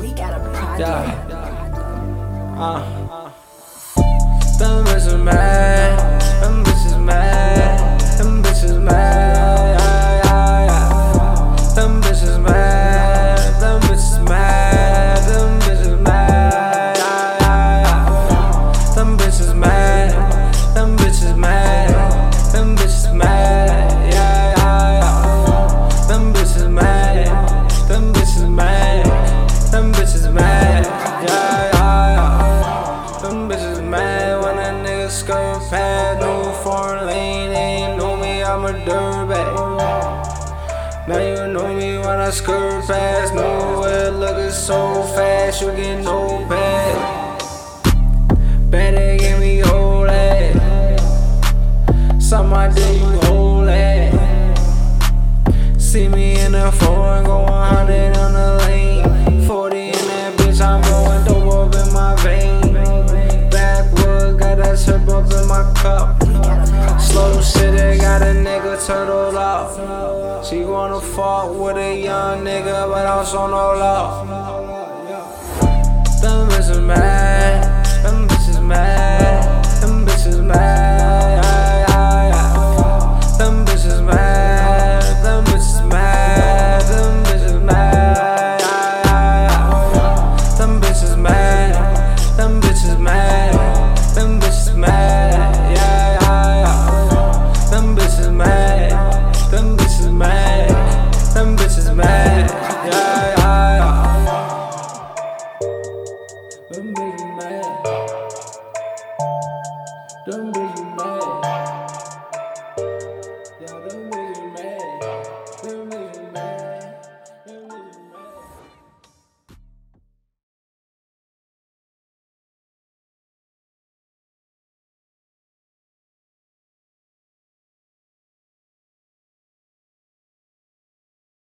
We got a project. Yeah. Uh. Them bitches mad. Mad when that nigga skirt past. No foreign lane, ain't know me, I'm a dirtbag. Now you know me when I skirt past. Nowhere looking so fast, you get no bag. Better give me whole ass. Some I did you whole ass. See me in the foreign, go 100 on the lane. She wanna fuck with a young nigga, but I'm so no love. Them bitches Them bitches